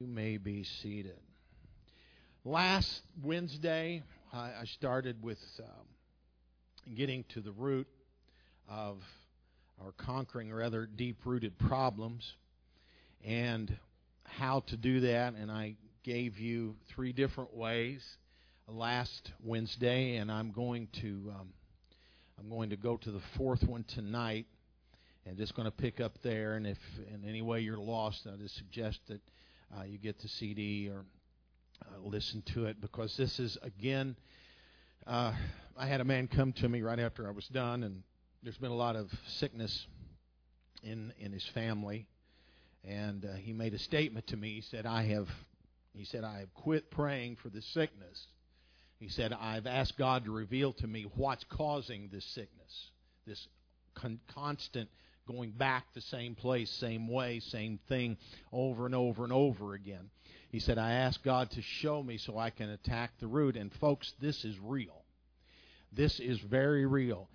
You may be seated. Last Wednesday, I, started with um, getting to the root of or conquering rather deep rooted problems and how to do that. And I gave you three different ways last Wednesday, and I'm going to um, I'm going to go to the fourth one tonight, and just going to pick up there. And if in any way you're lost, I just suggest that uh, you get the CD or uh, listen to it because this is again. Uh, I had a man come to me right after I was done, and there's been a lot of sickness in in his family, and uh, he made a statement to me. He said, "I have," he said, "I have quit praying for the sickness." He said, "I've asked God to reveal to me what's causing this sickness, this con- constant going back the same place, same way, same thing over and over and over again. He said, I ask God to show me so I can attack the root. And folks, this is real. This is very real.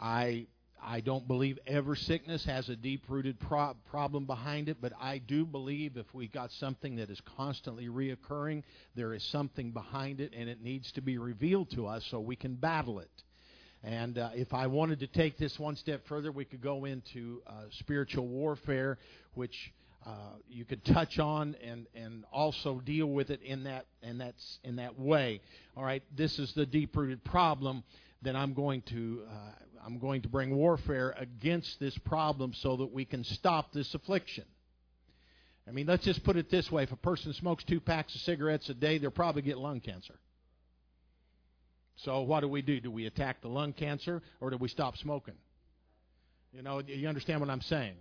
I I don't believe every sickness has a deep rooted pro- problem behind it, but I do believe if we got something that is constantly reoccurring, there is something behind it, and it needs to be revealed to us so we can battle it. And uh, if I wanted to take this one step further, we could go into uh, spiritual warfare, which uh, you could touch on and, and also deal with it in that in that in that way. All right, this is the deep-rooted problem. Then I'm going to uh, I'm going to bring warfare against this problem so that we can stop this affliction. I mean, let's just put it this way: if a person smokes two packs of cigarettes a day, they'll probably get lung cancer. So what do we do? Do we attack the lung cancer or do we stop smoking? You know, you understand what I'm saying?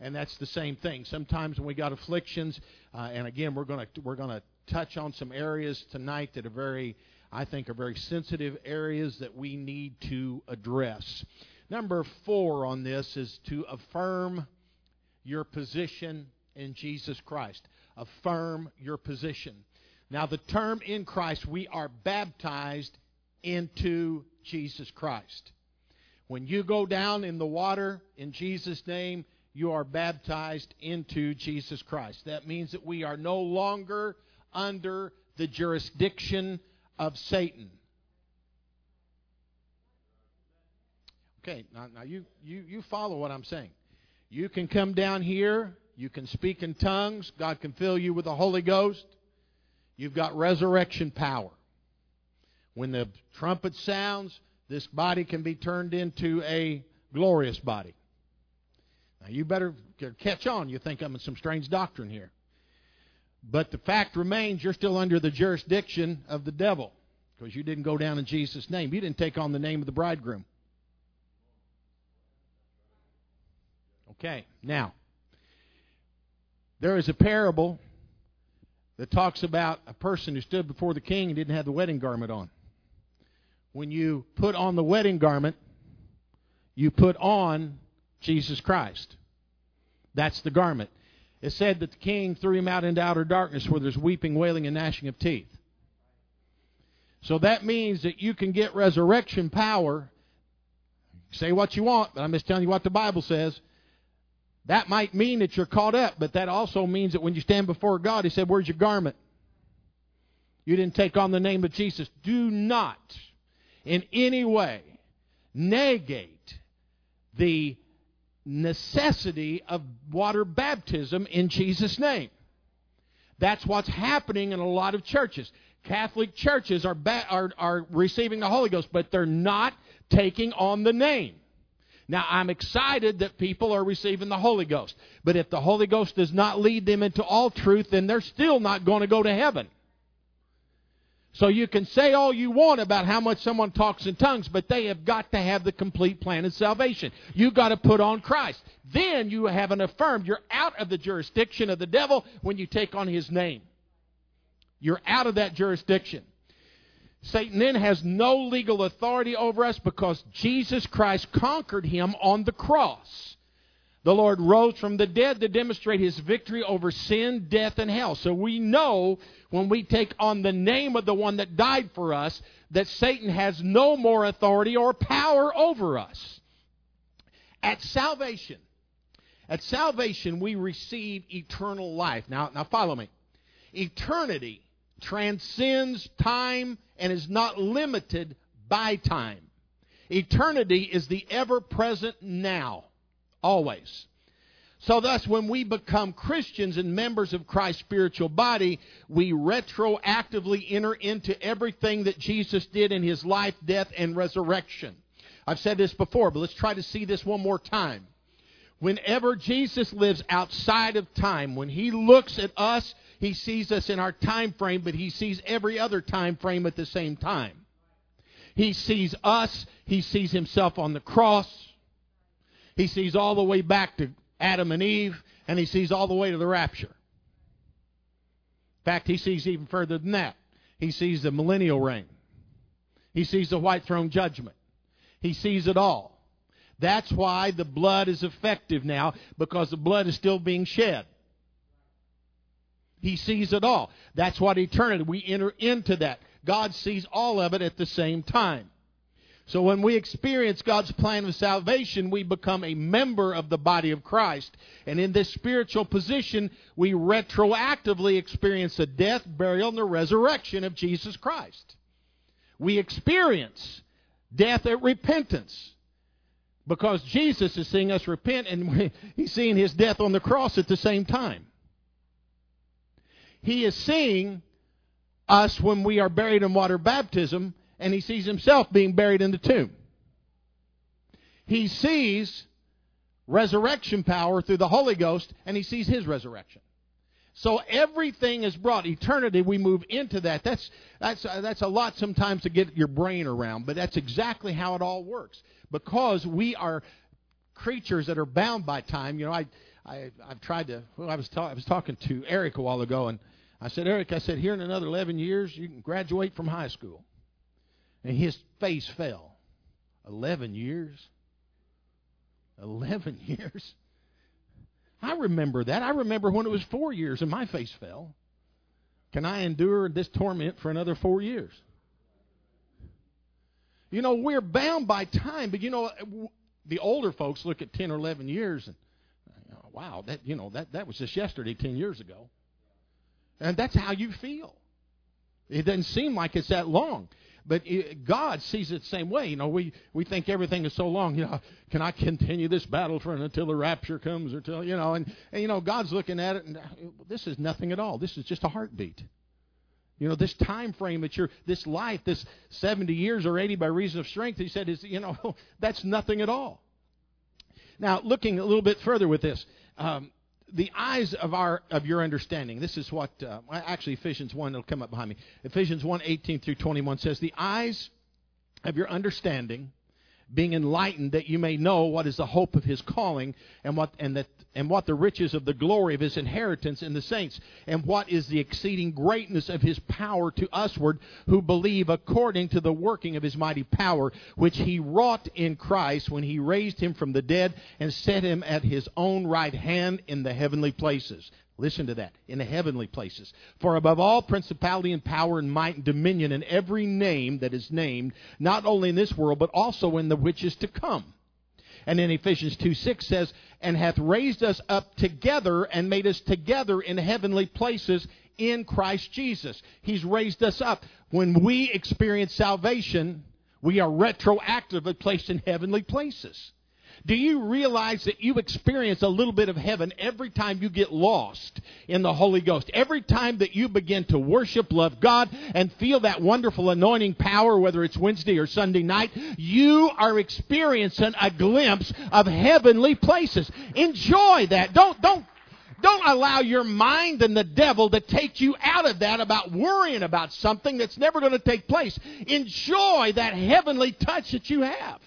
And that's the same thing. Sometimes when we got afflictions, uh, and again, we're going to we're going to touch on some areas tonight that are very, I think, are very sensitive areas that we need to address. Number four on this is to affirm your position in Jesus Christ. Affirm your position. Now, the term in Christ, we are baptized into Jesus Christ. When you go down in the water in Jesus' name, you are baptized into Jesus Christ. That means that we are no longer under the jurisdiction of Satan. Okay, now, now you, you, you follow what I'm saying. You can come down here, you can speak in tongues, God can fill you with the Holy Ghost. You've got resurrection power. When the trumpet sounds, this body can be turned into a glorious body. Now, you better catch on. You think I'm in some strange doctrine here. But the fact remains you're still under the jurisdiction of the devil because you didn't go down in Jesus' name. You didn't take on the name of the bridegroom. Okay, now, there is a parable that talks about a person who stood before the king and didn't have the wedding garment on when you put on the wedding garment, you put on Jesus Christ. That's the garment. It said that the king threw him out into outer darkness where there's weeping, wailing, and gnashing of teeth. So that means that you can get resurrection power. Say what you want, but I'm just telling you what the Bible says. That might mean that you're caught up, but that also means that when you stand before God, He said, Where's your garment? You didn't take on the name of Jesus. Do not in any way negate the necessity of water baptism in Jesus' name. That's what's happening in a lot of churches. Catholic churches are, ba- are, are receiving the Holy Ghost, but they're not taking on the name. Now, I'm excited that people are receiving the Holy Ghost, but if the Holy Ghost does not lead them into all truth, then they're still not going to go to heaven. So you can say all you want about how much someone talks in tongues, but they have got to have the complete plan of salvation. You've got to put on Christ. Then you have an affirmed. You're out of the jurisdiction of the devil when you take on his name. You're out of that jurisdiction. Satan then has no legal authority over us because Jesus Christ conquered him on the cross. The Lord rose from the dead to demonstrate his victory over sin, death, and hell. So we know when we take on the name of the one that died for us that Satan has no more authority or power over us. At salvation, at salvation we receive eternal life. Now, now follow me. Eternity transcends time and is not limited by time. Eternity is the ever present now, always. So, thus, when we become Christians and members of Christ's spiritual body, we retroactively enter into everything that Jesus did in his life, death, and resurrection. I've said this before, but let's try to see this one more time. Whenever Jesus lives outside of time, when he looks at us, he sees us in our time frame, but he sees every other time frame at the same time. He sees us, he sees himself on the cross, he sees all the way back to Adam and Eve, and he sees all the way to the rapture. In fact, he sees even further than that. He sees the millennial reign. He sees the white throne judgment. He sees it all. That's why the blood is effective now, because the blood is still being shed. He sees it all. That's what eternity. We enter into that. God sees all of it at the same time. So when we experience God's plan of salvation, we become a member of the body of Christ. And in this spiritual position, we retroactively experience the death, burial, and the resurrection of Jesus Christ. We experience death at repentance because Jesus is seeing us repent and he's seeing his death on the cross at the same time. He is seeing us when we are buried in water baptism and he sees himself being buried in the tomb. He sees resurrection power through the Holy Ghost, and he sees his resurrection. So everything is brought. Eternity, we move into that. That's, that's, uh, that's a lot sometimes to get your brain around, but that's exactly how it all works. Because we are creatures that are bound by time. You know, I, I, I've tried to, well, I was, ta- I was talking to Eric a while ago, and I said, Eric, I said, here in another 11 years, you can graduate from high school. And his face fell. Eleven years? Eleven years? I remember that. I remember when it was four years and my face fell. Can I endure this torment for another four years? You know, we're bound by time, but you know, the older folks look at 10 or 11 years and, wow, that, you know, that, that was just yesterday, 10 years ago. And that's how you feel. It doesn't seem like it's that long. But God sees it the same way. You know, we, we think everything is so long. You know, can I continue this battle for until the rapture comes or till you know? And, and you know, God's looking at it, and this is nothing at all. This is just a heartbeat. You know, this time frame that you're, this life, this 70 years or 80 by reason of strength, he said, is, you know, that's nothing at all. Now, looking a little bit further with this, um, the eyes of our of your understanding. This is what uh, actually Ephesians one. It'll come up behind me. Ephesians one eighteen through twenty one says, "The eyes of your understanding." being enlightened that you may know what is the hope of his calling and what and that and what the riches of the glory of his inheritance in the saints and what is the exceeding greatness of his power to usward who believe according to the working of his mighty power which he wrought in Christ when he raised him from the dead and set him at his own right hand in the heavenly places Listen to that. In the heavenly places. For above all principality and power and might and dominion and every name that is named, not only in this world, but also in the which is to come. And in Ephesians 2 6 says, And hath raised us up together and made us together in heavenly places in Christ Jesus. He's raised us up. When we experience salvation, we are retroactively placed in heavenly places. Do you realize that you experience a little bit of heaven every time you get lost in the Holy Ghost? Every time that you begin to worship, love God, and feel that wonderful anointing power, whether it's Wednesday or Sunday night, you are experiencing a glimpse of heavenly places. Enjoy that. Don't, don't don't allow your mind and the devil to take you out of that about worrying about something that's never going to take place. Enjoy that heavenly touch that you have.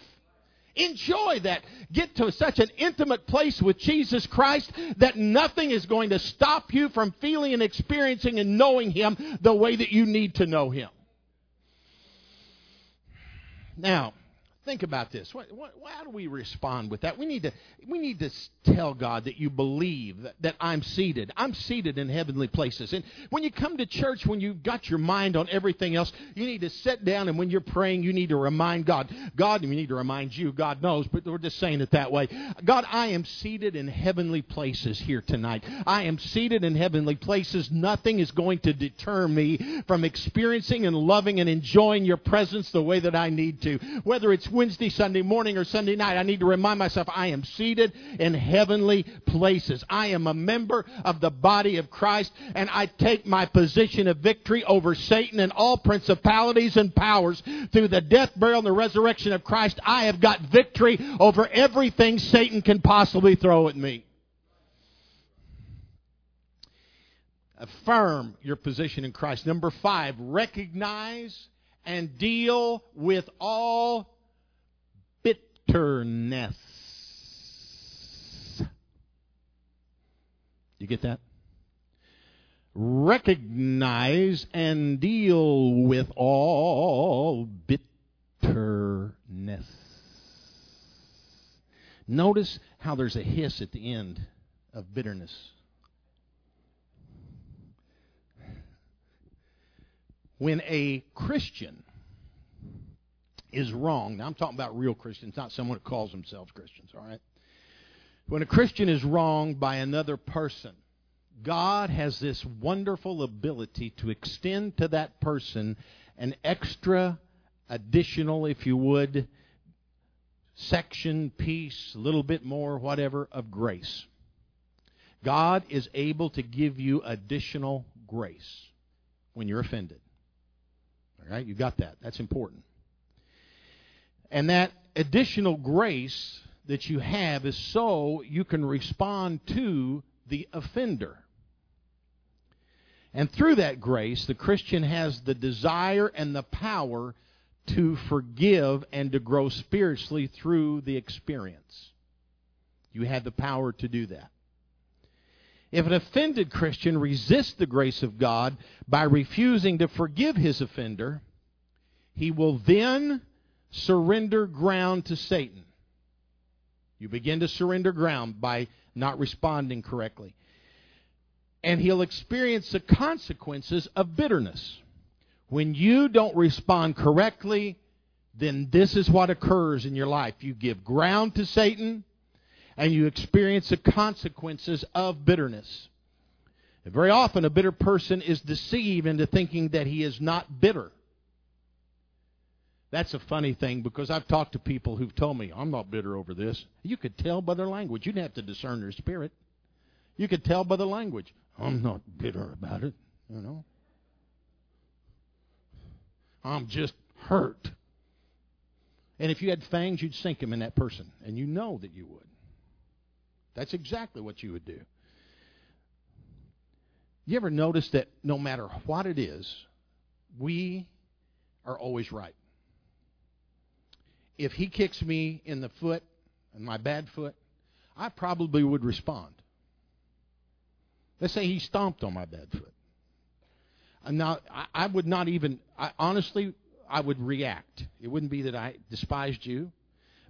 Enjoy that. Get to such an intimate place with Jesus Christ that nothing is going to stop you from feeling and experiencing and knowing Him the way that you need to know Him. Now, think about this. What, how do we respond with that? We need to we need to tell God that you believe that, that I'm seated. I'm seated in heavenly places. And when you come to church, when you've got your mind on everything else, you need to sit down and when you're praying, you need to remind God. God, we need to remind you. God knows, but we're just saying it that way. God, I am seated in heavenly places here tonight. I am seated in heavenly places. Nothing is going to deter me from experiencing and loving and enjoying your presence the way that I need to. Whether it's Wednesday, Sunday morning, or Sunday night, I need to remind myself I am seated in heavenly places. I am a member of the body of Christ, and I take my position of victory over Satan and all principalities and powers through the death, burial, and the resurrection of Christ. I have got victory over everything Satan can possibly throw at me. Affirm your position in Christ. Number five, recognize and deal with all bitterness. You get that? Recognize and deal with all bitterness. Notice how there's a hiss at the end of bitterness. When a Christian is wrong. Now, I'm talking about real Christians, not someone who calls themselves Christians, all right? When a Christian is wronged by another person, God has this wonderful ability to extend to that person an extra, additional, if you would, section, piece, a little bit more, whatever, of grace. God is able to give you additional grace when you're offended. All right, you got that. That's important. And that additional grace that you have is so you can respond to the offender. And through that grace, the Christian has the desire and the power to forgive and to grow spiritually through the experience. You have the power to do that. If an offended Christian resists the grace of God by refusing to forgive his offender, he will then surrender ground to Satan. You begin to surrender ground by not responding correctly. And he'll experience the consequences of bitterness. When you don't respond correctly, then this is what occurs in your life. You give ground to Satan, and you experience the consequences of bitterness. And very often, a bitter person is deceived into thinking that he is not bitter. That's a funny thing because I've talked to people who've told me, I'm not bitter over this. You could tell by their language. You didn't have to discern their spirit. You could tell by the language. I'm not bitter about it, you know. I'm just hurt. And if you had fangs, you'd sink them in that person. And you know that you would. That's exactly what you would do. You ever notice that no matter what it is, we are always right? If he kicks me in the foot, and my bad foot, I probably would respond. Let's say he stomped on my bad foot. Uh, now, I, would not even, I, honestly, I would react. It wouldn't be that I despised you,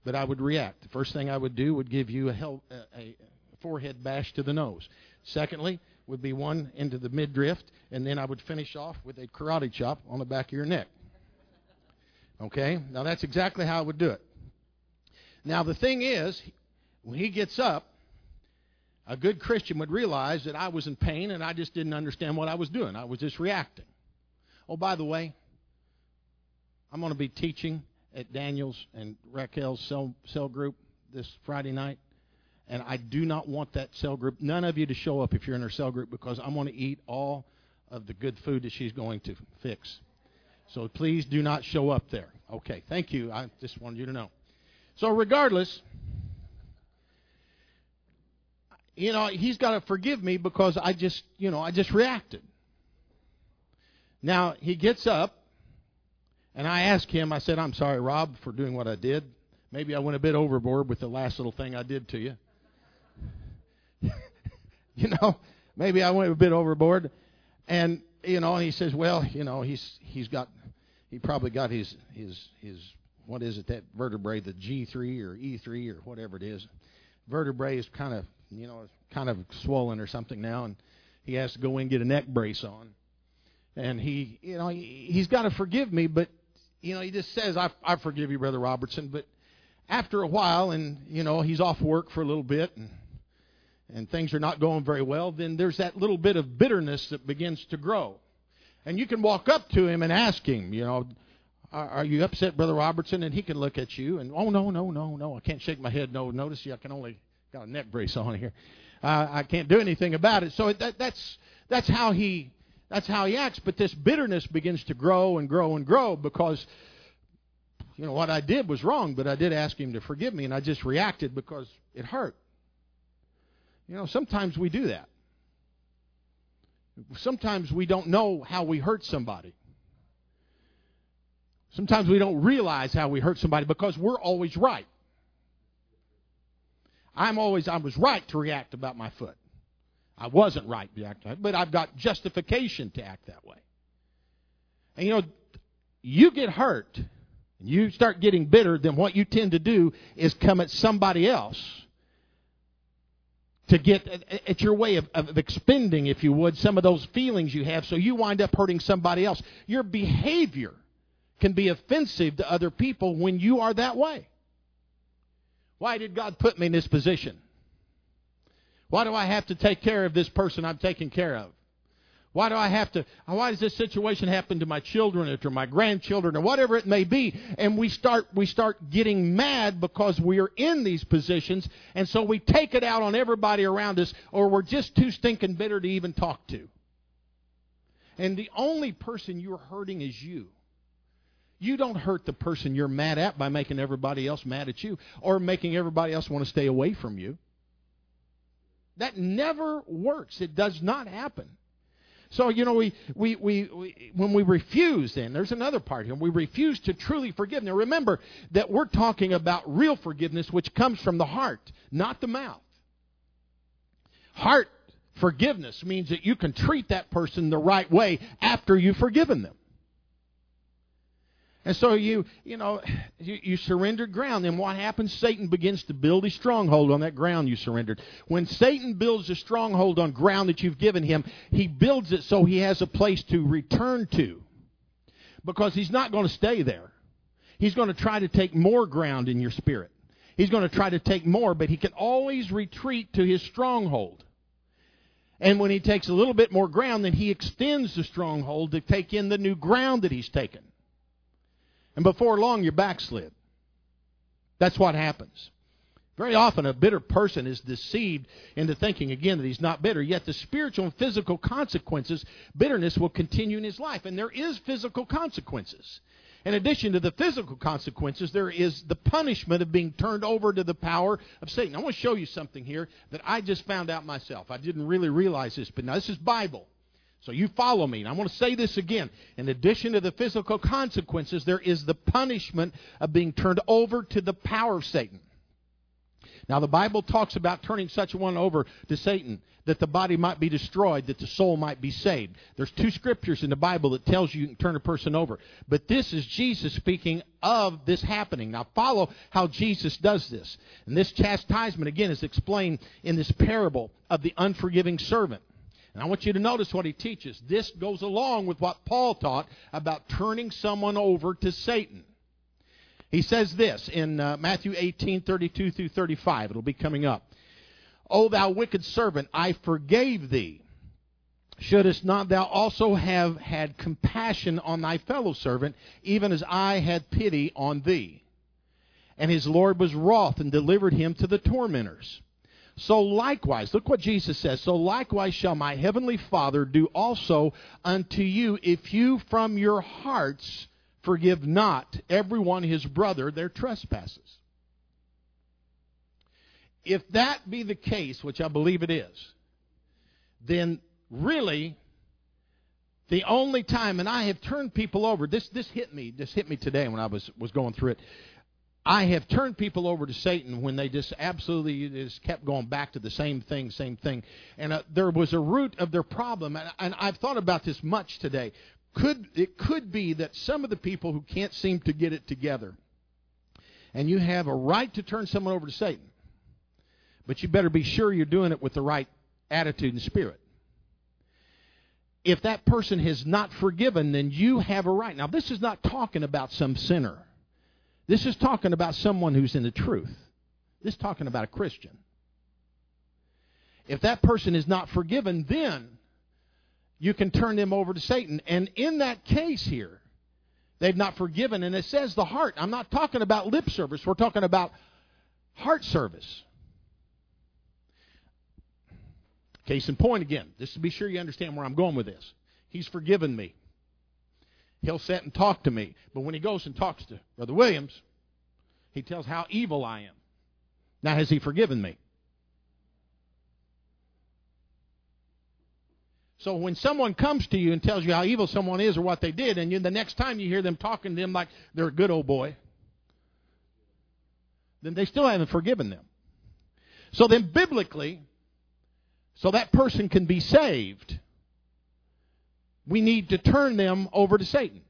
but I would react. The first thing I would do would give you a, hell, a forehead bash to the nose. Secondly, would be one into the midriff, and then I would finish off with a karate chop on the back of your neck. Okay? Now that's exactly how I would do it. Now the thing is, when he gets up, a good Christian would realize that I was in pain and I just didn't understand what I was doing. I was just reacting. Oh, by the way, I'm going to be teaching at Daniel's and Raquel's cell, cell group this Friday night. And I do not want that cell group, none of you to show up if you're in her cell group because I'm going to eat all of the good food that she's going to fix. So please do not show up there. Okay, thank you. I just wanted you to know. So, regardless, you know, he's got to forgive me because I just, you know, I just reacted. Now, he gets up, and I ask him, I said, I'm sorry, Rob, for doing what I did. Maybe I went a bit overboard with the last little thing I did to you. you know, maybe I went a bit overboard. And, you know, and he says, well, you know, he's he's got he probably got his his his what is it that vertebrae, the G3 or E3 or whatever it is. Vertebrae is kind of you know kind of swollen or something now, and he has to go in and get a neck brace on. And he you know he, he's got to forgive me, but you know he just says I I forgive you, brother Robertson, but after a while, and you know he's off work for a little bit and and things are not going very well, then there's that little bit of bitterness that begins to grow. And you can walk up to him and ask him, you know, are you upset, Brother Robertson? And he can look at you and, oh, no, no, no, no. I can't shake my head. No, notice you, I can only got a neck brace on here. Uh, I can't do anything about it. So that, that's, that's how he, that's how he acts. But this bitterness begins to grow and grow and grow because, you know, what I did was wrong, but I did ask him to forgive me and I just reacted because it hurt. You know, sometimes we do that. Sometimes we don't know how we hurt somebody. Sometimes we don't realize how we hurt somebody because we're always right. I'm always, I was right to react about my foot. I wasn't right to act but I've got justification to act that way. And you know, you get hurt, and you start getting bitter, then what you tend to do is come at somebody else to get at your way of, of, expending, if you would, some of those feelings you have, so you wind up hurting somebody else. Your behavior can be offensive to other people when you are that way. Why did God put me in this position? Why do I have to take care of this person I'm taking care of? Why do I have to? Why does this situation happen to my children or to my grandchildren or whatever it may be? And we start we start getting mad because we are in these positions, and so we take it out on everybody around us, or we're just too stinking bitter to even talk to. And the only person you're hurting is you. You don't hurt the person you're mad at by making everybody else mad at you or making everybody else want to stay away from you. That never works. It does not happen. So, you know, we, we, we, we, when we refuse, then, there's another part here. We refuse to truly forgive. Now, remember that we're talking about real forgiveness, which comes from the heart, not the mouth. Heart forgiveness means that you can treat that person the right way after you've forgiven them. And so you, you know, you, you surrendered ground. Then what happens? Satan begins to build a stronghold on that ground you surrendered. When Satan builds a stronghold on ground that you've given him, he builds it so he has a place to return to. Because he's not going to stay there. He's going to try to take more ground in your spirit. He's going to try to take more, but he can always retreat to his stronghold. And when he takes a little bit more ground, then he extends the stronghold to take in the new ground that he's taken. And before long, you're backslid. That's what happens. Very often, a bitter person is deceived into thinking, again, that he's not bitter. Yet the spiritual and physical consequences, bitterness will continue in his life. And there is physical consequences. In addition to the physical consequences, there is the punishment of being turned over to the power of Satan. I want to show you something here that I just found out myself. I didn't really realize this, but now this is Bible. So you follow me. And I want to say this again. In addition to the physical consequences, there is the punishment of being turned over to the power of Satan. Now, the Bible talks about turning such one over to Satan that the body might be destroyed, that the soul might be saved. There's two scriptures in the Bible that tells you you can turn a person over. But this is Jesus speaking of this happening. Now, follow how Jesus does this. And this chastisement, again, is explained in this parable of the unforgiving servant. And I want you to notice what he teaches. This goes along with what Paul taught about turning someone over to Satan. He says this in uh, Matthew 18, 32 through 35. It'll be coming up. O thou wicked servant, I forgave thee. Shouldest not thou also have had compassion on thy fellow servant, even as I had pity on thee? And his Lord was wroth and delivered him to the tormentors. So likewise, look what Jesus says. So likewise shall my heavenly Father do also unto you if you from your hearts forgive not everyone his brother their trespasses. If that be the case, which I believe it is, then really the only time, and I have turned people over. This this hit me. This hit me today when I was was going through it. I have turned people over to Satan when they just absolutely just kept going back to the same thing, same thing. And uh, there was a root of their problem, and, and I've thought about this much today. Could it could be that some of the people who can't seem to get it together And you have a right to turn someone over to Satan. But you better be sure you're doing it with the right attitude and spirit. If that person has not forgiven, then you have a right. Now, this is not talking about some sinner. This is talking about someone who's in the truth. This is talking about a Christian. If that person is not forgiven, then you can turn them over to Satan. And in that case here, they've not forgiven. And it says the heart. I'm not talking about lip service, we're talking about heart service. Case in point again, just to be sure you understand where I'm going with this. He's forgiven me. He'll sit and talk to me. But when he goes and talks to Brother Williams, he tells how evil I am. Now, has he forgiven me? So when someone comes to you and tells you how evil someone is or what they did, and you, the next time you hear them talking to them like they're a good old boy, then they still haven't forgiven them. So then, biblically, so that person can be saved, we need to turn them over to Satan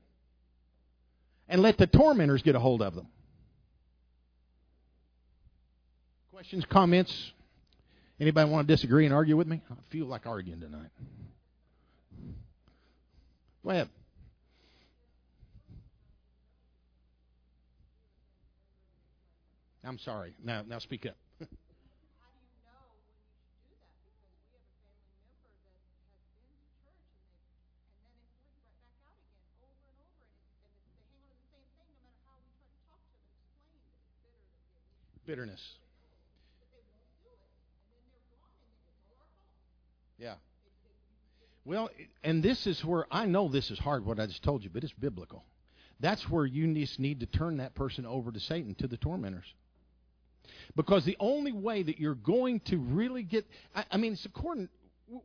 and let the tormentors get a hold of them. Questions, comments? Anybody want to disagree and argue with me? I feel like arguing tonight. Go ahead. I'm sorry. Now, now speak up. Bitterness. Yeah. Well, and this is where I know this is hard, what I just told you, but it's biblical. That's where you just need to turn that person over to Satan, to the tormentors. Because the only way that you're going to really get, I, I mean, it's according,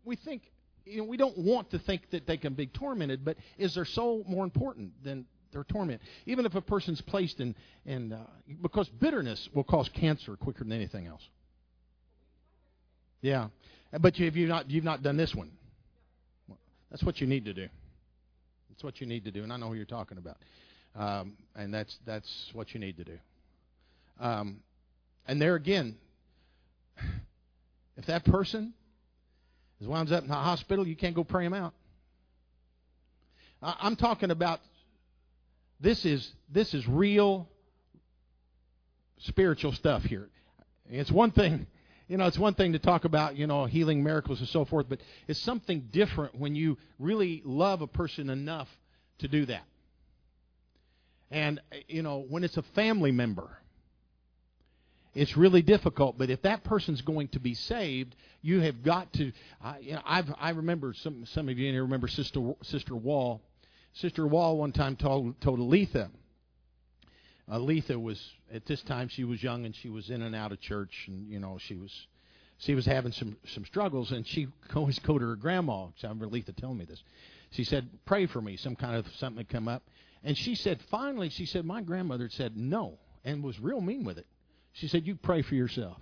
we think, you know, we don't want to think that they can be tormented, but is their soul more important than their torment? Even if a person's placed in, in uh, because bitterness will cause cancer quicker than anything else. Yeah. But you, have you not, you've not done this one. That's what you need to do. That's what you need to do, and I know who you're talking about. Um, and that's that's what you need to do. Um, and there again, if that person is winds up in the hospital, you can't go pray him out. I'm talking about this is this is real spiritual stuff here. It's one thing you know, it's one thing to talk about, you know, healing miracles and so forth, but it's something different when you really love a person enough to do that. And, you know, when it's a family member, it's really difficult. But if that person's going to be saved, you have got to. Uh, you know, I've, I remember some some of you in here remember Sister Sister Wall. Sister Wall one time told told Aletha Aletha was at this time she was young and she was in and out of church and you know she was she was having some some struggles and she always go to her grandma. I remember Aletha telling me this. She said, "Pray for me." Some kind of something had come up, and she said, finally, she said, my grandmother said no and was real mean with it. She said, "You pray for yourself."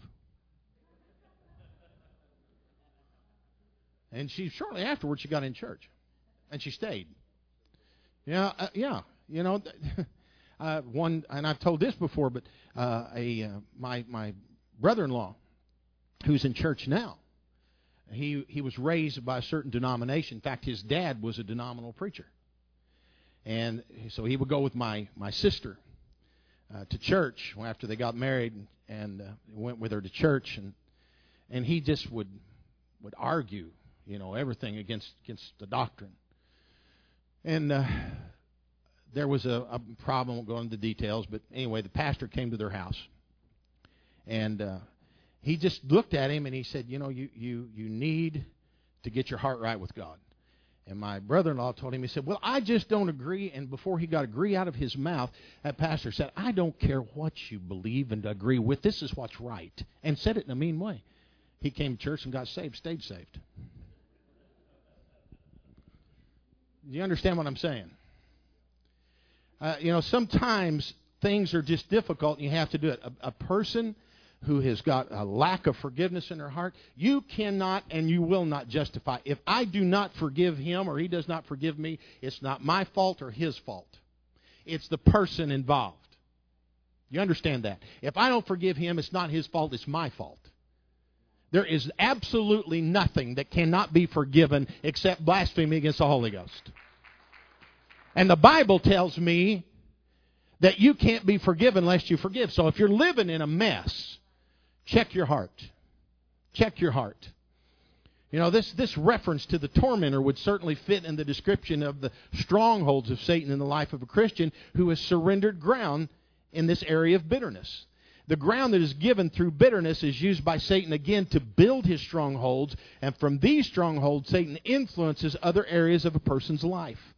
And she shortly afterwards she got in church, and she stayed. Yeah, uh, yeah, you know. uh, one, and I've told this before, but uh, a uh, my my brother-in-law, who's in church now, he he was raised by a certain denomination. In fact, his dad was a denominational preacher, and so he would go with my my sister uh, to church after they got married, and uh, went with her to church, and and he just would would argue, you know, everything against against the doctrine, and. Uh, there was a, a problem. Won't go into details, but anyway, the pastor came to their house, and uh, he just looked at him and he said, "You know, you you you need to get your heart right with God." And my brother-in-law told him, he said, "Well, I just don't agree." And before he got agree out of his mouth, that pastor said, "I don't care what you believe and agree with. This is what's right," and said it in a mean way. He came to church and got saved, stayed saved. Do you understand what I'm saying? Uh, you know, sometimes things are just difficult and you have to do it. A, a person who has got a lack of forgiveness in their heart, you cannot and you will not justify. If I do not forgive him or he does not forgive me, it's not my fault or his fault. It's the person involved. You understand that? If I don't forgive him, it's not his fault, it's my fault. There is absolutely nothing that cannot be forgiven except blasphemy against the Holy Ghost. And the Bible tells me that you can't be forgiven unless you forgive. So if you're living in a mess, check your heart. Check your heart. You know, this, this reference to the tormentor would certainly fit in the description of the strongholds of Satan in the life of a Christian who has surrendered ground in this area of bitterness. The ground that is given through bitterness is used by Satan again to build his strongholds, and from these strongholds, Satan influences other areas of a person's life.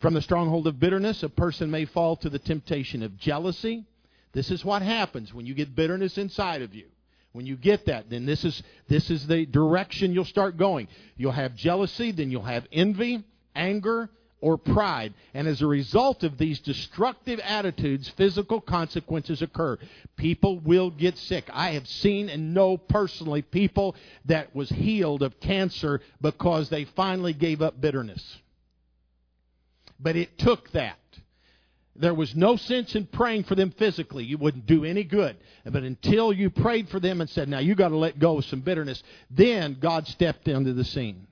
From the stronghold of bitterness, a person may fall to the temptation of jealousy. This is what happens when you get bitterness inside of you. When you get that, then this is this is the direction you'll start going. You'll have jealousy, then you'll have envy, anger, or pride. And as a result of these destructive attitudes, physical consequences occur. People will get sick. I have seen and know personally people that was healed of cancer because they finally gave up bitterness. But it took that. There was no sense in praying for them physically. You wouldn't do any good. But until you prayed for them and said, now you got to let go of some bitterness, then God stepped into the scene.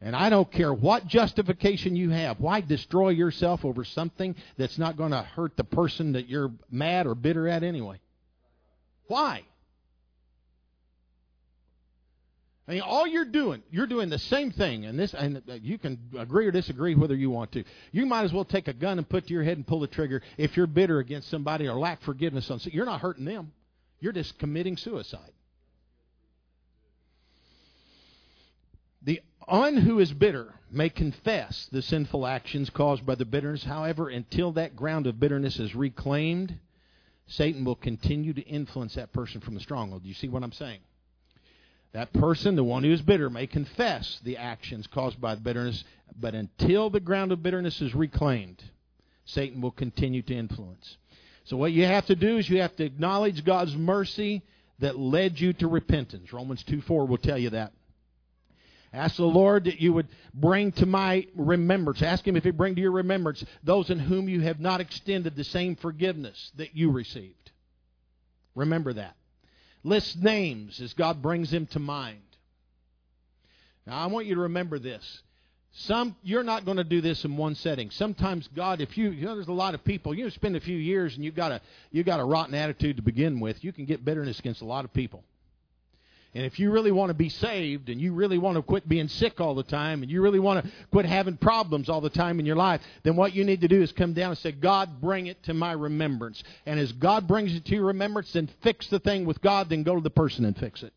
And I don't care what justification you have. Why destroy yourself over something that's not going to hurt the person that you're mad or bitter at anyway? Why? I mean, all you're doing, you're doing the same thing, and this, and you can agree or disagree whether you want to. You might as well take a gun and put to your head and pull the trigger if you're bitter against somebody or lack forgiveness on. So You're not hurting them. You're just committing suicide. The one who is bitter may confess the sinful actions caused by the bitterness. However, until that ground of bitterness is reclaimed, Satan will continue to influence that person from the stronghold. Do you see what I'm saying? That person, the one who is bitter, may confess the actions caused by the bitterness, but until the ground of bitterness is reclaimed, Satan will continue to influence. So, what you have to do is you have to acknowledge God's mercy that led you to repentance. Romans 2 4 will tell you that. Ask the Lord that you would bring to my remembrance. Ask Him if He bring to your remembrance those in whom you have not extended the same forgiveness that you received. Remember that list names as God brings them to mind. Now, I want you to remember this. Some you're not going to do this in one setting. Sometimes God, if you, you know, there's a lot of people. You spend a few years and you've got a you got a rotten attitude to begin with. You can get bitterness against a lot of people. And if you really want to be saved and you really want to quit being sick all the time and you really want to quit having problems all the time in your life, then what you need to do is come down and say, God, bring it to my remembrance. And as God brings it to your remembrance, then fix the thing with God, then go to the person and fix it.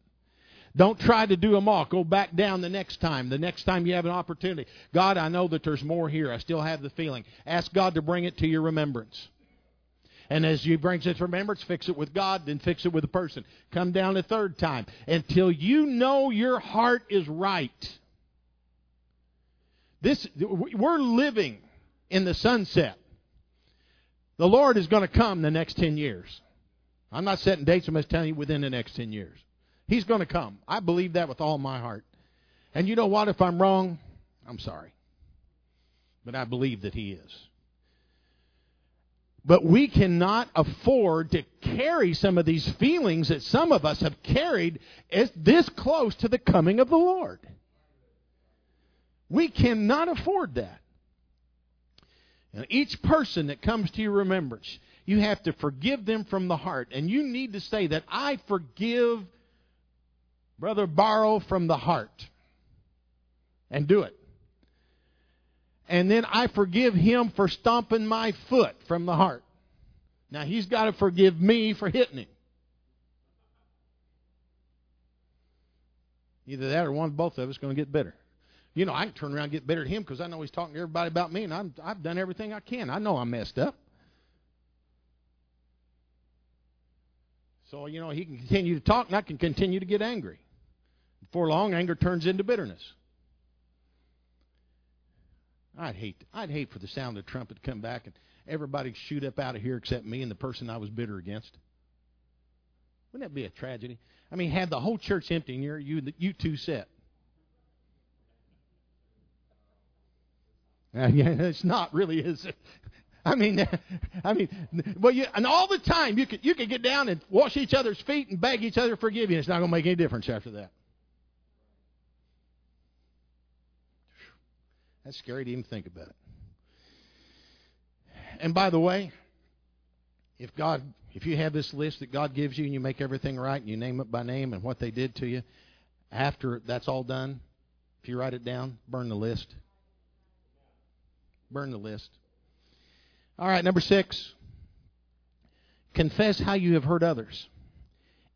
Don't try to do them all. Go back down the next time. The next time you have an opportunity. God, I know that there's more here. I still have the feeling. Ask God to bring it to your remembrance. And as you bring it to remembrance, fix it with God, then fix it with the person. Come down a third time until you know your heart is right. This we're living in the sunset. The Lord is going to come the next 10 years. I'm not setting dates, I'm just telling you within the next 10 years. He's going to come. I believe that with all my heart. And you know what? If I'm wrong, I'm sorry. But I believe that He is. But we cannot afford to carry some of these feelings that some of us have carried as this close to the coming of the Lord. We cannot afford that. And each person that comes to your remembrance, you have to forgive them from the heart. And you need to say that I forgive Brother Borrow from the heart. And do it and then I forgive him for stomping my foot from the heart. Now he's got to forgive me for hitting him. Either that or one, both of us going to get bitter. You know, I can turn around and get bitter at him because I know he's talking to everybody about me, and I'm, I've done everything I can. I know I'm messed up. So, you know, he can continue to talk, and I can continue to get angry. Before long, anger turns into bitterness. I'd hate I'd hate for the sound of the trumpet to come back and everybody shoot up out of here except me and the person I was bitter against. Wouldn't that be a tragedy? I mean, have the whole church empty and you're you you two set. Uh, yeah, it's not really, is it? I mean, I mean, well, you, and all the time you could you could get down and wash each other's feet and beg each other to forgive. It's not going to make any difference after that. That's scary to even think about it. And by the way, if God, if you have this list that God gives you and you make everything right and you name it by name and what they did to you, after that's all done, if you write it down, burn the list. Burn the list. All right, number six. Confess how you have hurt others.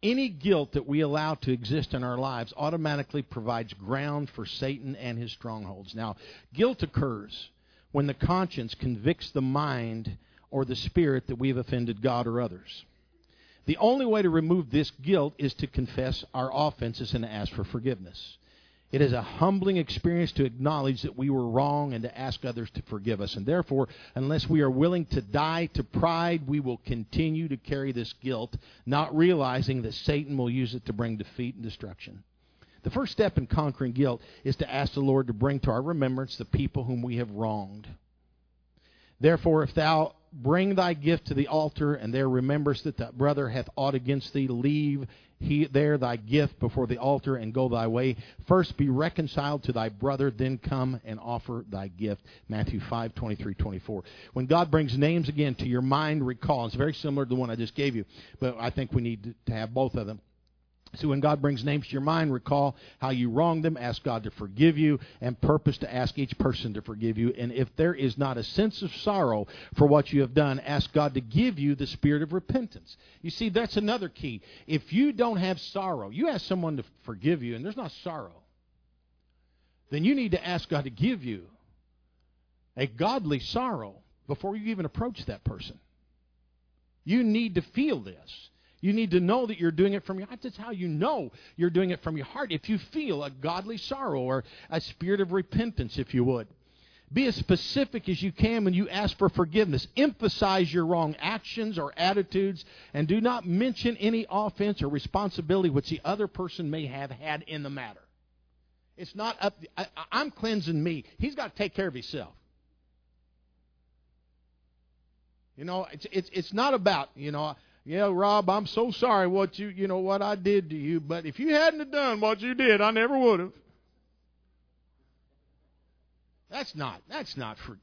Any guilt that we allow to exist in our lives automatically provides ground for Satan and his strongholds. Now, guilt occurs when the conscience convicts the mind or the spirit that we've offended God or others. The only way to remove this guilt is to confess our offenses and ask for forgiveness. It is a humbling experience to acknowledge that we were wrong and to ask others to forgive us. And therefore, unless we are willing to die to pride, we will continue to carry this guilt, not realizing that Satan will use it to bring defeat and destruction. The first step in conquering guilt is to ask the Lord to bring to our remembrance the people whom we have wronged. Therefore, if thou bring thy gift to the altar, and there rememberest that thy brother hath aught against thee, leave he, there thy gift before the altar and go thy way. First be reconciled to thy brother, then come and offer thy gift. Matthew 5, 23, 24. When God brings names again to your mind, recall. It's very similar to the one I just gave you, but I think we need to have both of them. So when God brings names to your mind, recall how you wronged them, ask God to forgive you, and purpose to ask each person to forgive you. And if there is not a sense of sorrow for what you have done, ask God to give you the spirit of repentance. You see, that's another key. If you don't have sorrow, you ask someone to forgive you, and there's not sorrow, then you need to ask God to give you a godly sorrow before you even approach that person. You need to feel this. You need to know that you're doing it from your heart. That's how you know you're doing it from your heart. If you feel a godly sorrow or a spirit of repentance, if you would. Be as specific as you can when you ask for forgiveness. Emphasize your wrong actions or attitudes and do not mention any offense or responsibility which the other person may have had in the matter. It's not up. I, am cleansing me. He's got to take care of himself. You know, it's it's it's not about you know yeah, Rob, I'm so sorry what you, you know, what I did to you, but if you hadn't done what you did, I never would have. That's not, that's not for.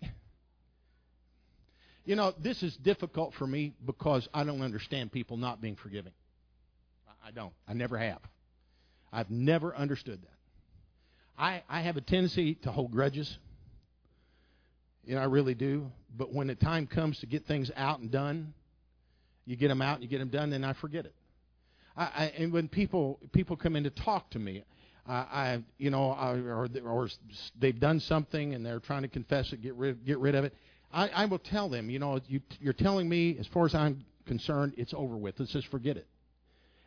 You know, this is difficult for me because I don't understand people not being forgiving. I don't. I never have. I've never understood that. I, I have a tendency to hold grudges. You know, I really do. But when the time comes to get things out and done, you get them out, and you get them done, then I forget it. I, I, and when people people come in to talk to me, I, I you know, I, or or they've done something and they're trying to confess it, get rid get rid of it. I, I will tell them, you know, you, you're telling me, as far as I'm concerned, it's over with. Let's just forget it.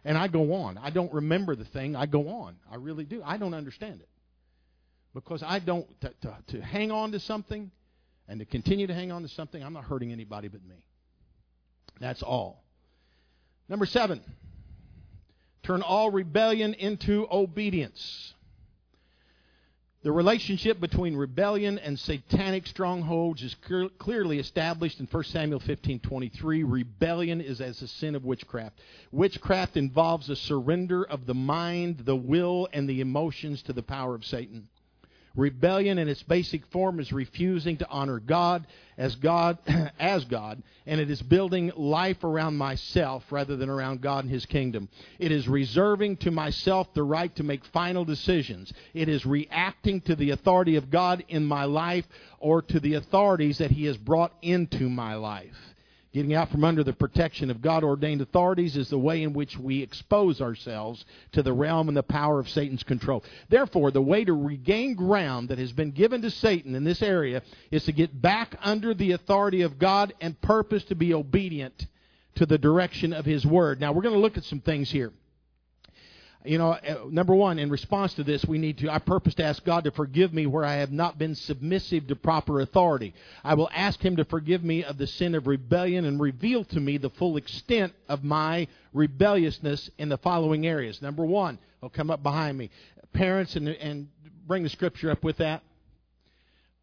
And I go on. I don't remember the thing. I go on. I really do. I don't understand it because I don't to, to, to hang on to something and to continue to hang on to something. I'm not hurting anybody but me. That's all. Number seven, turn all rebellion into obedience. The relationship between rebellion and satanic strongholds is clear, clearly established in 1 Samuel 15:23. Rebellion is as a sin of witchcraft. Witchcraft involves a surrender of the mind, the will, and the emotions to the power of Satan. Rebellion in its basic form is refusing to honor God as God as God, and it is building life around myself rather than around God and his kingdom. It is reserving to myself the right to make final decisions. It is reacting to the authority of God in my life or to the authorities that he has brought into my life. Getting out from under the protection of God ordained authorities is the way in which we expose ourselves to the realm and the power of Satan's control. Therefore, the way to regain ground that has been given to Satan in this area is to get back under the authority of God and purpose to be obedient to the direction of His Word. Now, we're going to look at some things here you know, uh, number one, in response to this, we need to, I purpose to ask God to forgive me where I have not been submissive to proper authority. I will ask Him to forgive me of the sin of rebellion and reveal to me the full extent of my rebelliousness in the following areas. Number one, will come up behind me. Parents, and, and bring the scripture up with that.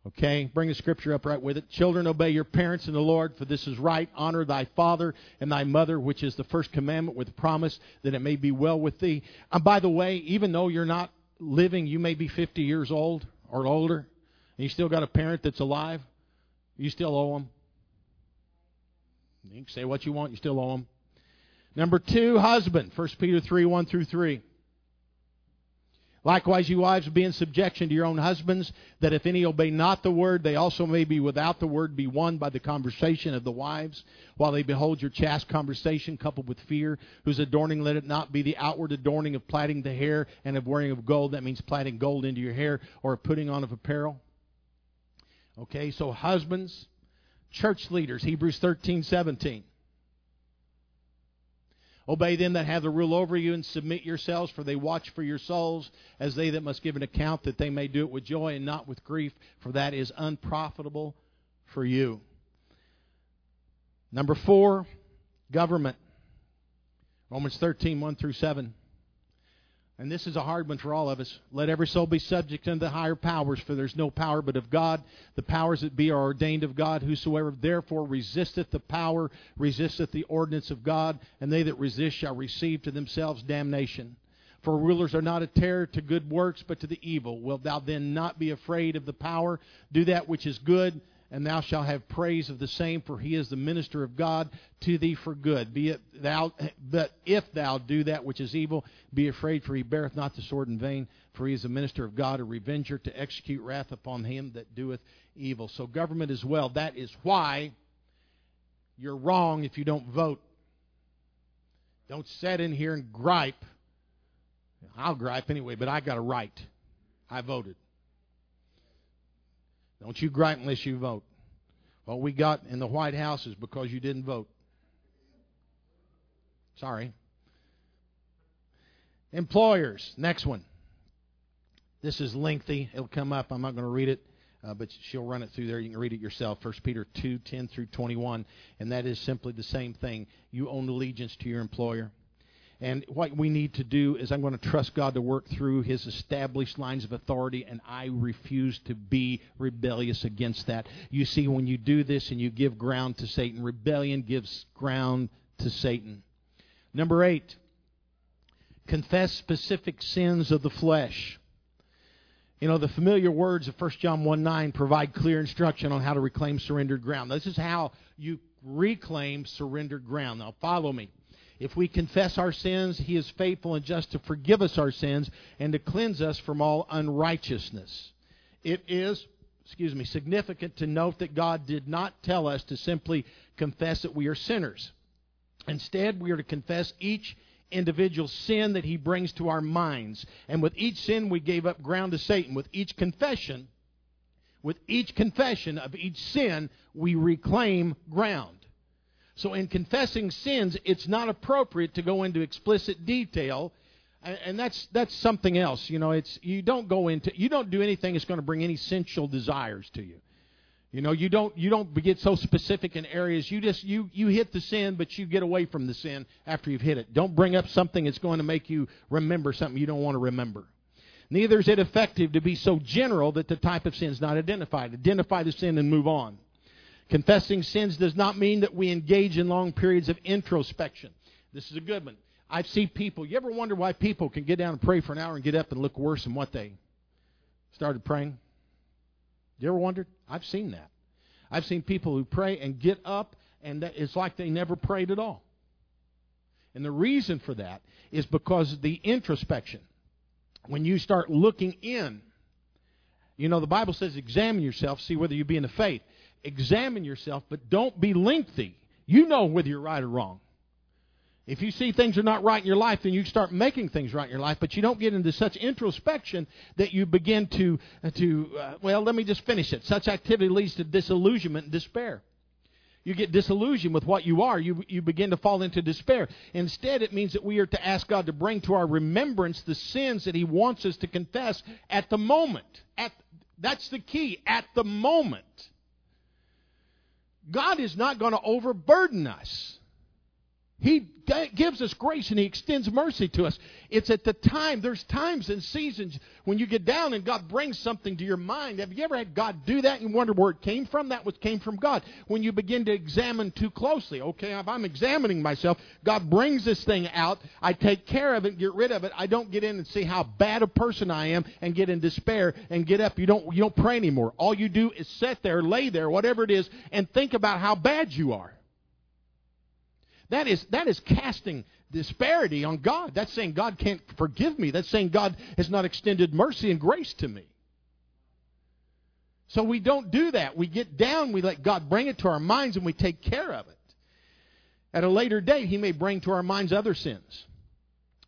Okay, bring the scripture up right with it. Children, obey your parents in the Lord, for this is right. Honor thy father and thy mother, which is the first commandment with promise that it may be well with thee. And by the way, even though you're not living, you may be 50 years old or older, and you still got a parent that's alive, you still owe them. You can say what you want, you still owe them. Number two, husband. 1 Peter 3 1 through 3. Likewise, you wives, be in subjection to your own husbands, that if any obey not the word, they also may be without the word be won by the conversation of the wives, while they behold your chaste conversation coupled with fear, whose adorning let it not be the outward adorning of plaiting the hair and of wearing of gold. That means plaiting gold into your hair or putting on of apparel. Okay, so husbands, church leaders, Hebrews thirteen seventeen. Obey them that have the rule over you and submit yourselves, for they watch for your souls as they that must give an account, that they may do it with joy and not with grief, for that is unprofitable for you. Number four, government. Romans 13, 1 through 7. And this is a hard one for all of us. Let every soul be subject unto the higher powers, for there's no power but of God. The powers that be are ordained of God. Whosoever therefore resisteth the power resisteth the ordinance of God, and they that resist shall receive to themselves damnation. For rulers are not a terror to good works, but to the evil. Wilt thou then not be afraid of the power? Do that which is good and thou shalt have praise of the same, for he is the minister of God to thee for good. Be it thou, but if thou do that which is evil, be afraid, for he beareth not the sword in vain, for he is the minister of God, a revenger to execute wrath upon him that doeth evil. So government as well. That is why you're wrong if you don't vote. Don't sit in here and gripe. I'll gripe anyway, but I got a right. I voted. Don't you gripe unless you vote. What we got in the White House is because you didn't vote. Sorry. Employers, next one. This is lengthy. It'll come up. I'm not going to read it, uh, but she'll run it through there. You can read it yourself. 1 Peter 2 10 through 21. And that is simply the same thing. You own allegiance to your employer. And what we need to do is I'm going to trust God to work through His established lines of authority, and I refuse to be rebellious against that. You see, when you do this and you give ground to Satan, rebellion gives ground to Satan. Number eight, confess specific sins of the flesh. You know, the familiar words of 1 John 1 9 provide clear instruction on how to reclaim surrendered ground. This is how you reclaim surrendered ground. Now, follow me. If we confess our sins, He is faithful and just to forgive us our sins and to cleanse us from all unrighteousness. It is, excuse me, significant to note that God did not tell us to simply confess that we are sinners. Instead, we are to confess each individual sin that He brings to our minds. And with each sin, we gave up ground to Satan. With each confession, with each confession of each sin, we reclaim ground. So, in confessing sins, it's not appropriate to go into explicit detail, and that's that's something else. You know, it's you don't go into you don't do anything that's going to bring any sensual desires to you. You know, you don't you don't get so specific in areas. You just you you hit the sin, but you get away from the sin after you've hit it. Don't bring up something that's going to make you remember something you don't want to remember. Neither is it effective to be so general that the type of sin is not identified. Identify the sin and move on. Confessing sins does not mean that we engage in long periods of introspection. This is a good one. I've seen people, you ever wonder why people can get down and pray for an hour and get up and look worse than what they started praying? You ever wondered? I've seen that. I've seen people who pray and get up and it's like they never prayed at all. And the reason for that is because the introspection. When you start looking in, you know, the Bible says examine yourself, see whether you be in the faith examine yourself, but don't be lengthy. You know whether you're right or wrong. If you see things are not right in your life, then you start making things right in your life, but you don't get into such introspection that you begin to, uh, to uh, well, let me just finish it. Such activity leads to disillusionment and despair. You get disillusioned with what you are. You, you begin to fall into despair. Instead, it means that we are to ask God to bring to our remembrance the sins that He wants us to confess at the moment. At, that's the key, at the moment. God is not going to overburden us. He gives us grace and He extends mercy to us. It's at the time, there's times and seasons when you get down and God brings something to your mind. Have you ever had God do that and wonder where it came from? That was came from God. When you begin to examine too closely, okay, if I'm examining myself, God brings this thing out. I take care of it, get rid of it. I don't get in and see how bad a person I am and get in despair and get up. You don't, you don't pray anymore. All you do is sit there, lay there, whatever it is, and think about how bad you are. That is, that is casting disparity on God. That's saying God can't forgive me. That's saying God has not extended mercy and grace to me. So we don't do that. We get down, we let God bring it to our minds, and we take care of it. At a later date, He may bring to our minds other sins.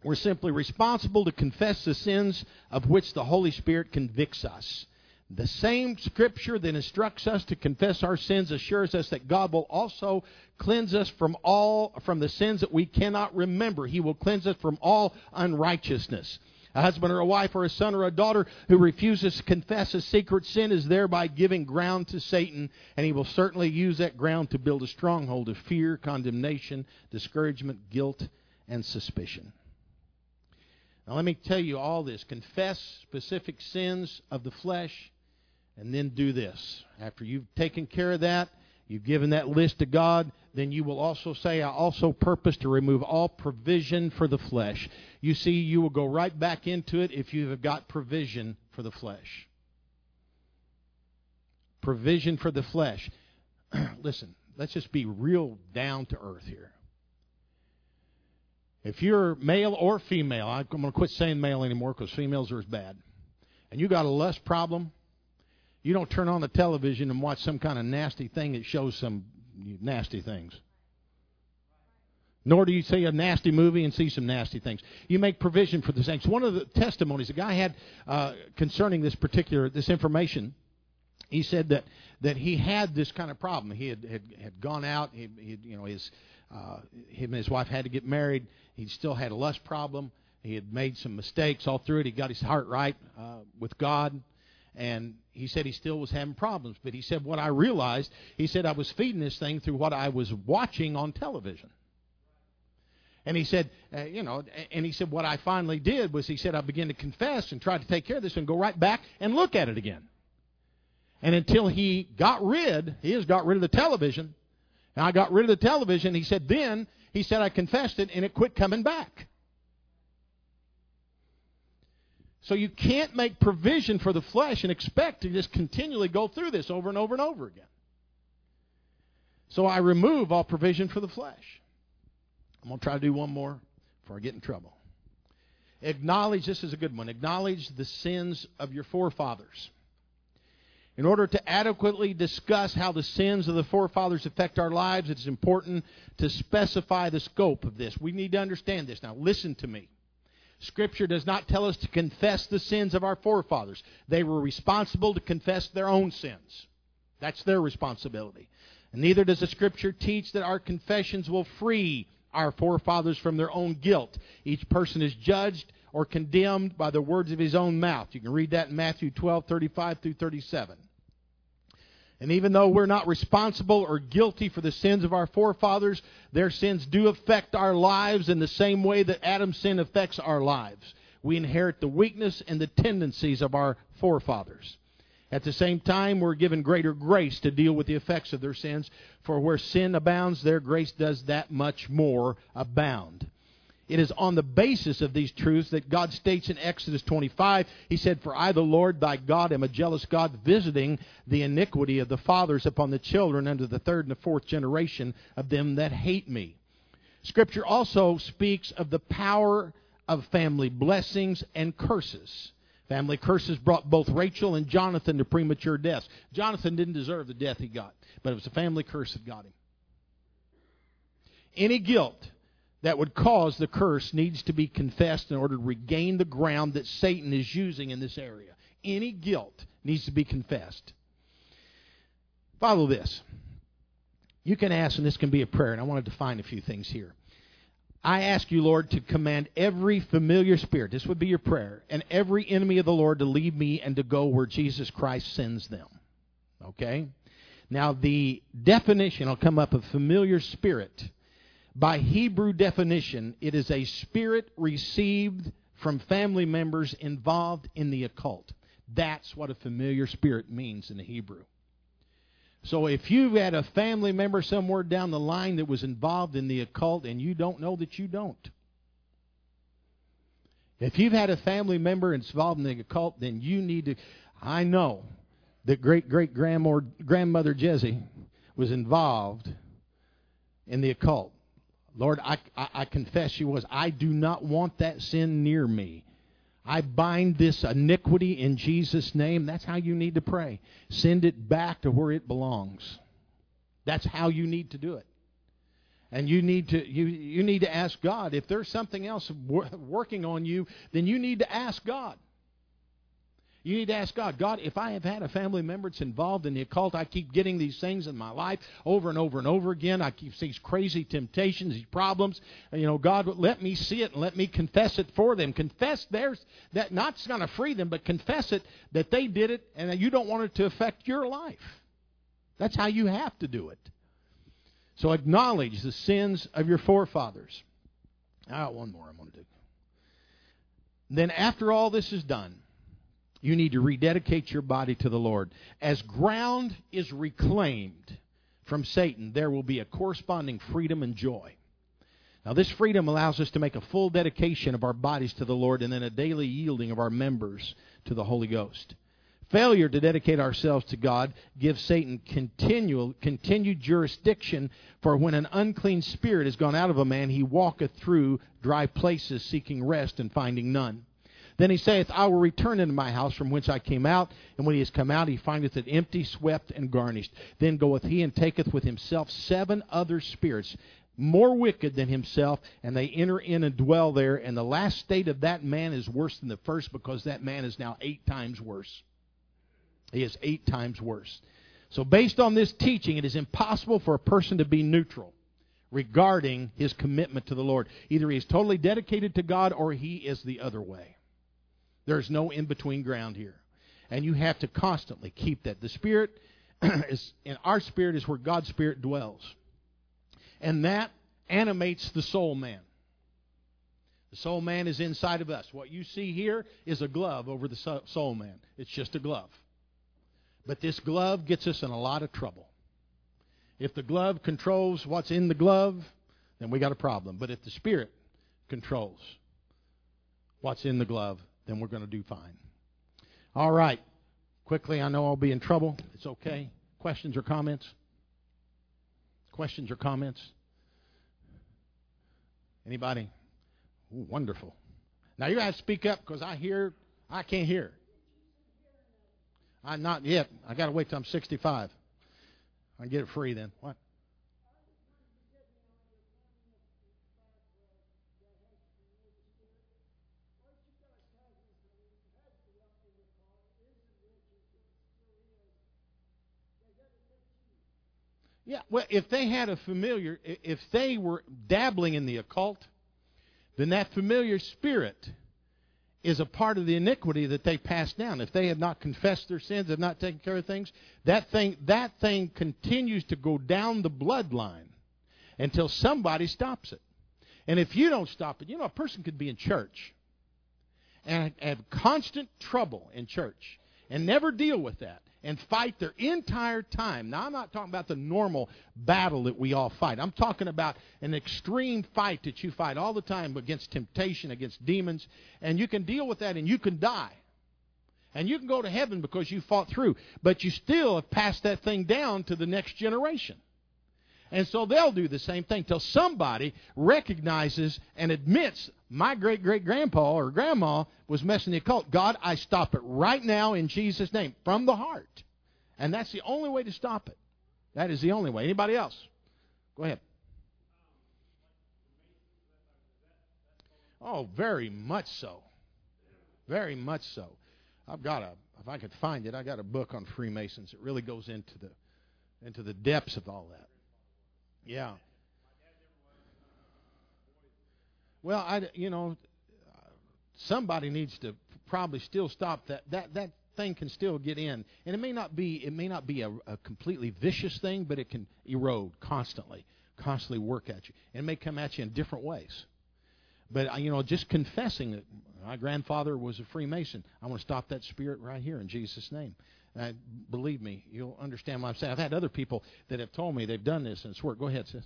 We're simply responsible to confess the sins of which the Holy Spirit convicts us. The same scripture that instructs us to confess our sins assures us that God will also cleanse us from all from the sins that we cannot remember. He will cleanse us from all unrighteousness. A husband or a wife or a son or a daughter who refuses to confess a secret sin is thereby giving ground to Satan, and he will certainly use that ground to build a stronghold of fear, condemnation, discouragement, guilt, and suspicion. Now, let me tell you all this. Confess specific sins of the flesh and then do this. After you've taken care of that, you've given that list to God, then you will also say, I also purpose to remove all provision for the flesh. You see, you will go right back into it if you have got provision for the flesh. Provision for the flesh. Listen, let's just be real down to earth here. If you're male or female, I'm going to quit saying male anymore because females are as bad, and you got a lust problem, you don't turn on the television and watch some kind of nasty thing that shows some nasty things. Nor do you see a nasty movie and see some nasty things. You make provision for the things. One of the testimonies a guy had uh, concerning this particular this information, he said that that he had this kind of problem. He had had, had gone out. He, he you know his uh, him and his wife had to get married. He still had a lust problem. He had made some mistakes all through it. He got his heart right uh, with God and he said he still was having problems. But he said, What I realized, he said, I was feeding this thing through what I was watching on television. And he said, uh, you know, and he said, what I finally did was he said, I began to confess and try to take care of this and go right back and look at it again. And until he got rid, he has got rid of the television. And I got rid of the television. He said, then, he said, I confessed it and it quit coming back. So you can't make provision for the flesh and expect to just continually go through this over and over and over again. So I remove all provision for the flesh. I'm going to try to do one more before I get in trouble. Acknowledge, this is a good one, acknowledge the sins of your forefathers. In order to adequately discuss how the sins of the forefathers affect our lives, it's important to specify the scope of this. We need to understand this. Now, listen to me. Scripture does not tell us to confess the sins of our forefathers. They were responsible to confess their own sins. That's their responsibility. And neither does the Scripture teach that our confessions will free our forefathers from their own guilt. Each person is judged or condemned by the words of his own mouth. You can read that in Matthew 12, 35 through 37. And even though we're not responsible or guilty for the sins of our forefathers, their sins do affect our lives in the same way that Adam's sin affects our lives. We inherit the weakness and the tendencies of our forefathers. At the same time, we're given greater grace to deal with the effects of their sins, for where sin abounds, their grace does that much more abound. It is on the basis of these truths that God states in Exodus 25, He said, For I, the Lord thy God, am a jealous God, visiting the iniquity of the fathers upon the children unto the third and the fourth generation of them that hate me. Scripture also speaks of the power of family blessings and curses. Family curses brought both Rachel and Jonathan to premature deaths. Jonathan didn't deserve the death he got, but it was a family curse that got him. Any guilt that would cause the curse needs to be confessed in order to regain the ground that Satan is using in this area. Any guilt needs to be confessed. Follow this. You can ask, and this can be a prayer, and I want to define a few things here. I ask you, Lord, to command every familiar spirit, this would be your prayer, and every enemy of the Lord to leave me and to go where Jesus Christ sends them. Okay? Now, the definition will come up of familiar spirit By Hebrew definition, it is a spirit received from family members involved in the occult. That's what a familiar spirit means in the Hebrew. So if you've had a family member somewhere down the line that was involved in the occult and you don't know that you don't. If you've had a family member involved in the occult, then you need to. I know that great great grandmother Jesse was involved in the occult. Lord, I, I, I confess she was. I do not want that sin near me. I bind this iniquity in Jesus' name. That's how you need to pray. Send it back to where it belongs. That's how you need to do it. And you need to you you need to ask God if there's something else working on you, then you need to ask God. You need to ask God, God, if I have had a family member that's involved in the occult, I keep getting these things in my life over and over and over again. I keep these crazy temptations, these problems. You know, God, let me see it and let me confess it for them. Confess theirs that not going to free them, but confess it that they did it and that you don't want it to affect your life. That's how you have to do it. So acknowledge the sins of your forefathers. I got one more I'm going to do. Then after all this is done, you need to rededicate your body to the Lord. As ground is reclaimed from Satan, there will be a corresponding freedom and joy. Now, this freedom allows us to make a full dedication of our bodies to the Lord and then a daily yielding of our members to the Holy Ghost. Failure to dedicate ourselves to God gives Satan continual, continued jurisdiction, for when an unclean spirit has gone out of a man, he walketh through dry places seeking rest and finding none. Then he saith, I will return into my house from whence I came out. And when he is come out, he findeth it empty, swept, and garnished. Then goeth he and taketh with himself seven other spirits, more wicked than himself, and they enter in and dwell there. And the last state of that man is worse than the first, because that man is now eight times worse. He is eight times worse. So, based on this teaching, it is impossible for a person to be neutral regarding his commitment to the Lord. Either he is totally dedicated to God or he is the other way. There's no in between ground here. And you have to constantly keep that. The Spirit is, and our spirit is where God's Spirit dwells. And that animates the soul man. The soul man is inside of us. What you see here is a glove over the soul man. It's just a glove. But this glove gets us in a lot of trouble. If the glove controls what's in the glove, then we got a problem. But if the Spirit controls what's in the glove, then we're going to do fine. All right. Quickly, I know I'll be in trouble. It's okay. Questions or comments? Questions or comments? Anybody? Ooh, wonderful. Now you to speak up because I hear, I can't hear. I'm not yet. I got to wait till I'm 65. I get it free then. What? Yeah, well, if they had a familiar, if they were dabbling in the occult, then that familiar spirit is a part of the iniquity that they passed down. If they have not confessed their sins, have not taken care of things, that thing that thing continues to go down the bloodline until somebody stops it. And if you don't stop it, you know a person could be in church and have constant trouble in church and never deal with that and fight their entire time. Now, I'm not talking about the normal battle that we all fight. I'm talking about an extreme fight that you fight all the time against temptation, against demons, and you can deal with that and you can die. And you can go to heaven because you fought through, but you still have passed that thing down to the next generation. And so they'll do the same thing till somebody recognizes and admits my great great grandpa or grandma was messing the occult. God, I stop it right now in Jesus' name from the heart. And that's the only way to stop it. That is the only way. Anybody else? Go ahead. Oh, very much so. Very much so. I've got a if I could find it, I got a book on Freemasons. It really goes into the into the depths of all that. Yeah. Well, I, you know, somebody needs to probably still stop that. That that thing can still get in, and it may not be it may not be a, a completely vicious thing, but it can erode constantly constantly work at you. And it may come at you in different ways. But, uh, you know, just confessing that my grandfather was a Freemason, I want to stop that spirit right here in Jesus' name. And believe me, you'll understand what I'm saying. I've had other people that have told me they've done this and it's worked. Go ahead, sis.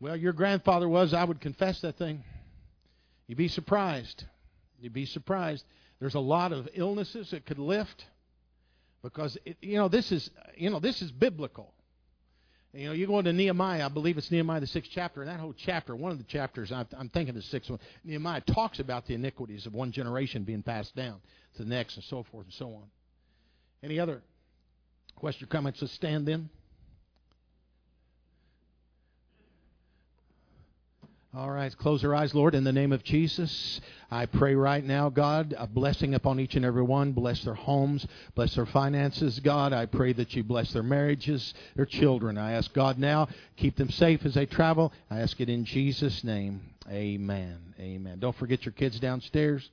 Well, your grandfather was, I would confess that thing. You'd be surprised. You'd be surprised. There's a lot of illnesses that could lift because it, you know this is you know this is biblical. You know, you go into Nehemiah, I believe it's Nehemiah the sixth chapter, and that whole chapter, one of the chapters, I'm thinking the sixth one, Nehemiah talks about the iniquities of one generation being passed down to the next, and so forth and so on. Any other questions or comments? Let's stand then. All right, close our eyes, Lord, in the name of Jesus. I pray right now, God, a blessing upon each and every one. Bless their homes, bless their finances, God. I pray that you bless their marriages, their children. I ask God now, keep them safe as they travel. I ask it in Jesus' name. Amen. Amen. Don't forget your kids downstairs.